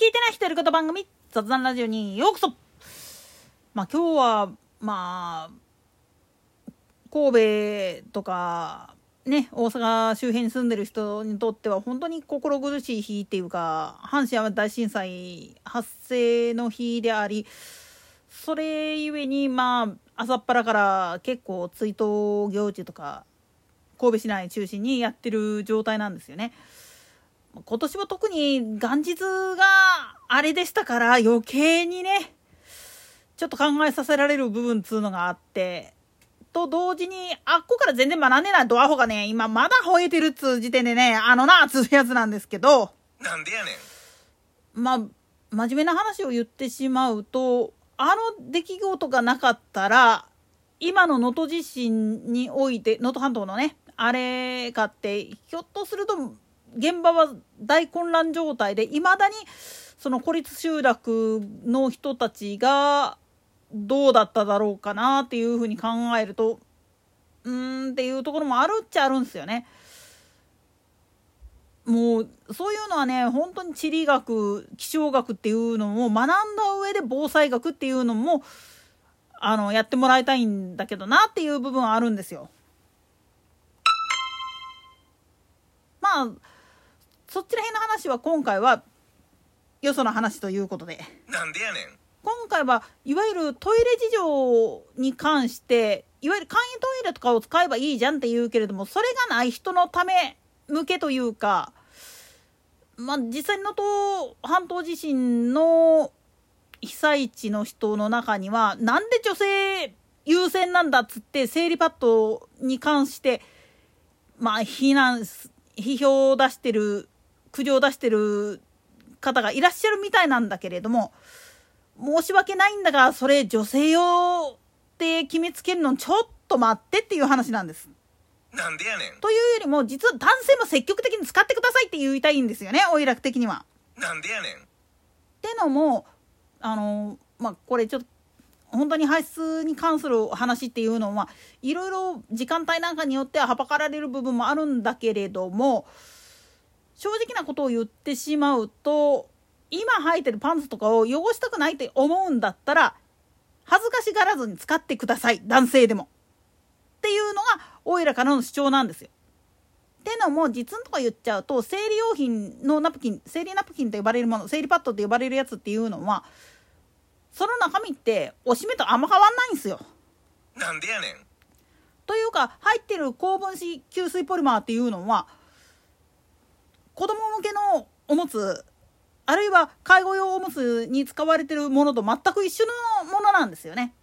聞いてない人いること番組雑談ラジオにようこそまあ今日はまあ神戸とかね大阪周辺に住んでる人にとっては本当に心苦しい日っていうか阪神・淡路大震災発生の日でありそれゆえにまあ朝っぱらから結構追悼行事とか神戸市内中心にやってる状態なんですよね。今年は特に元日があれでしたから余計にねちょっと考えさせられる部分っつうのがあってと同時にあっこから全然学んでないドアホがね今まだ吠えてるっつう時点でねあのなつうやつなんですけどなんでやねん。まあ真面目な話を言ってしまうとあの出来事がなかったら今の能登地震において能登半島のねあれかってひょっとすると現場は大混乱状態でいまだにその孤立集落の人たちがどうだっただろうかなっていうふうに考えるとうーんっていうところもあるっちゃあるんですよね。もうそういうのはね本当に地理学気象学っていうのを学んだ上で防災学っていうのもあのやってもらいたいんだけどなっていう部分はあるんですよ。まあそっちら辺の話は今回はよその話ということで。なんでやねん。今回はいわゆるトイレ事情に関していわゆる簡易トイレとかを使えばいいじゃんって言うけれどもそれがない人のため向けというかまあ実際のと半島地震の被災地の人の中にはなんで女性優先なんだっつって生理パッドに関してまあ非難 批評を出してる苦情を出してる方がいらっしゃるみたいなんだけれども申し訳ないんだがそれ女性用って決めつけるのちょっと待ってっていう話なんです。なんでやねんというよりも実は男性も積極的に使ってくださいって言いたいんですよねおいらく的には。なんでやねんってのもあのまあこれちょっと本当に排出に関する話っていうのはいろいろ時間帯なんかによってははばかられる部分もあるんだけれども正直なことを言ってしまうと今履いてるパンツとかを汚したくないって思うんだったら恥ずかしがらずに使ってください男性でも。っていうのがおいらからの主張なんですよ。ってのも実のとか言っちゃうと生理用品のナプキン生理ナプキンと呼ばれるもの生理パッドと呼ばれるやつっていうのはその中身っておしめとあんま変わんないんですよ。なんでやねんというか入ってる高分子吸水ポリマーっていうのは子供向けのおむつあるいは介護用おむつに使われてるものと全く一緒のものなんですよね。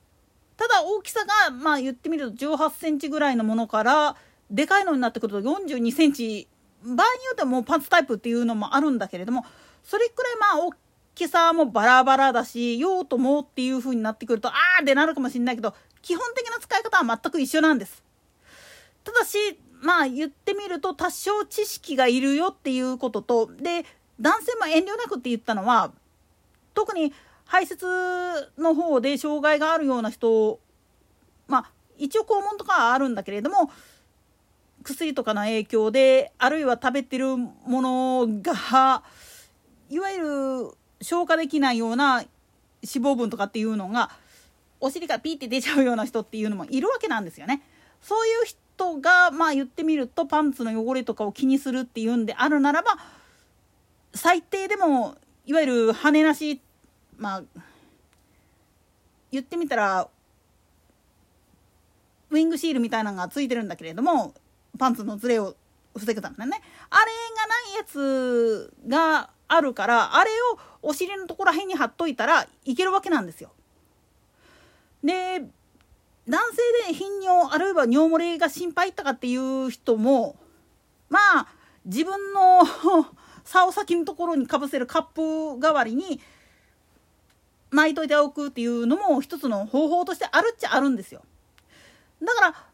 ただ大きさがまあ言ってみると18センチぐらいのものからでかいのになってくると42センチ場合によってはもうパンツタイプっていうのもあるんだけれどもそれくらいまあ大きさもバラバラだし用途もっていう風になってくるとあーってなるかもしれないけど基本的な使い方は全く一緒なんです。ただしまあ言ってみると多少知識がいるよっていうこととで男性も遠慮なくって言ったのは特に排泄の方で障害があるような人まあ一応肛門とかはあるんだけれども薬とかの影響であるいは食べてるものがいわゆる消化できないような脂肪分とかっていうのがお尻からピーって出ちゃうような人っていうのもいるわけなんですよね。そういう人がまあ言ってみるとパンツの汚れとかを気にするっていうんであるならば最低でもいわゆる羽なしまあ言ってみたらウィングシールみたいなのがついてるんだけれどもパンツのズレを防ぐためのねあれがないやつがあるからあれをお尻のところらへんに貼っといたらいけるわけなんですよ。で男性で頻尿あるいは尿漏れが心配とかっていう人もまあ自分の 竿先のところにかぶせるカップ代わりに巻いといておくっていうのも一つの方法としてあるっちゃあるんですよ。だから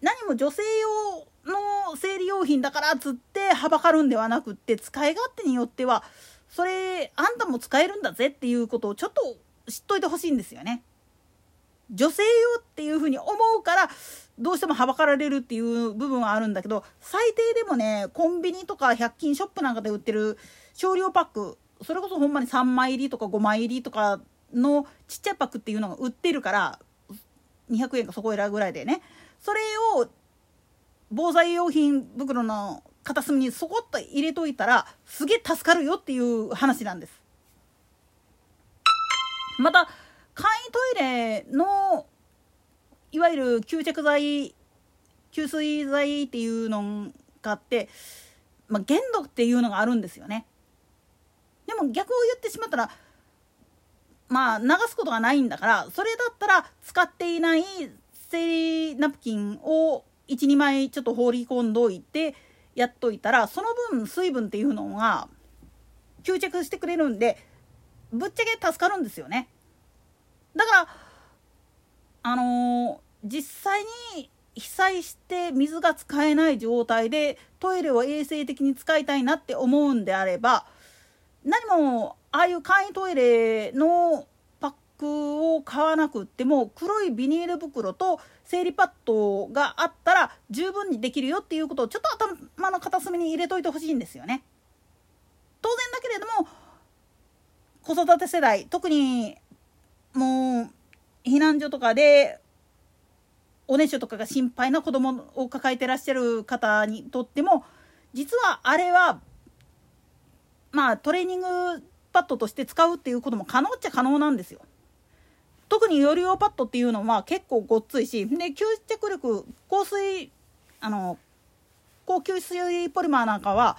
何も女性用の生理用品だからっつってはばかるんではなくって使い勝手によってはそれあんたも使えるんだぜっていうことをちょっと知っといてほしいんですよね。女性用っていうふうに思うからどうしてもはばかられるっていう部分はあるんだけど最低でもねコンビニとか100均ショップなんかで売ってる少量パックそれこそほんまに3枚入りとか5枚入りとかのちっちゃいパックっていうのが売ってるから200円かそこいらぐらいでねそれを防災用品袋の片隅にそこっと入れといたらすげえ助かるよっていう話なんです。また簡易トイレのいわゆる吸着剤吸水剤っていうのがあって、まあ、限度っていうのがあるんですよね。でも逆を言ってしまったらまあ流すことがないんだからそれだったら使っていない生理ナプキンを12枚ちょっと放り込んどいてやっといたらその分水分っていうのが吸着してくれるんでぶっちゃけ助かるんですよね。あのー、実際に被災して水が使えない状態でトイレを衛生的に使いたいなって思うんであれば何もああいう簡易トイレのパックを買わなくっても黒いビニール袋と生理パッドがあったら十分にできるよっていうことをちょっと頭の片隅に入れといてほしいんですよね。当然だけれども子育て世代特にもう避難所とかでおねしょとかが心配な子供を抱えてらっしゃる方にとっても実はあれはまあトレーニングパッドとして使うっていうことも可能っちゃ可能なんですよ。特にヨリオパッドっていうのは結構ごっついしで吸着力香水あの高吸水ポリマーなんかは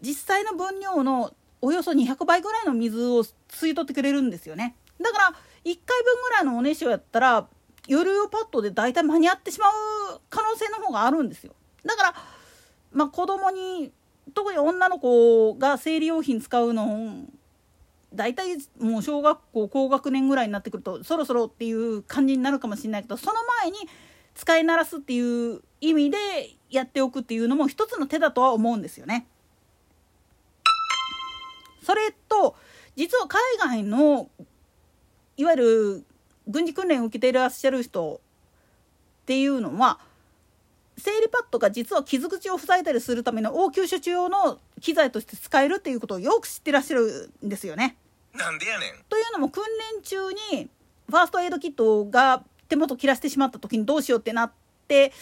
実際の分量のおよそ200倍ぐらいの水を吸い取ってくれるんですよねだから1回分ぐらいのおねしょやったらヨリオパッドで大体間に合ってしまう可能性の方があるんですよだからまあ子供に特に女の子が生理用品使うの大体もう小学校高学年ぐらいになってくるとそろそろっていう感じになるかもしれないけどその前に使い慣らすっていう意味でやっておくっていうのも一つの手だとは思うんですよね。それと実は海外のいわゆる軍事訓練を受けていらっしゃる人っていうのは生理パッドが実は傷口を塞いだりするための応急処置用の機材として使えるっていうことをよく知ってらっしゃるんですよね。なんでやねん。というのも訓練中にファーストエイドキットが手元切らしてしまった時にどうしようってなって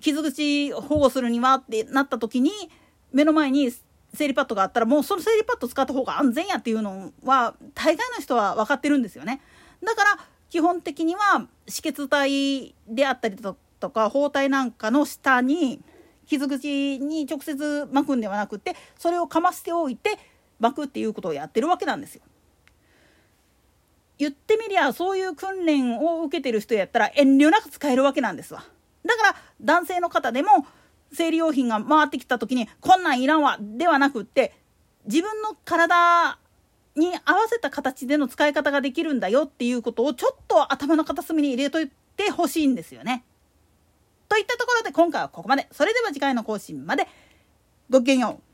傷口保護するにはってなった時に目の前に生理パッドがあったらもうその生理パッド使った方が安全やっていうのは大概の人は分かってるんですよね。だから基本的には止血帯であったりととか包帯なんかの下に傷口に直接巻くんではなくてそれをかましておいて巻くっていうことをやってるわけなんですよ。言ってみりゃそういう訓練を受けてる人やったら遠慮なく使えるわけなんですわ。だから男性の方でも生理用品が回ってきた時にこんなんいらんわではなくって自分の体に合わせた形での使い方ができるんだよっていうことをちょっと頭の片隅に入れといてほしいんですよね。といったところで今回はここまで。それでは次回の更新まで。ごきげんよう。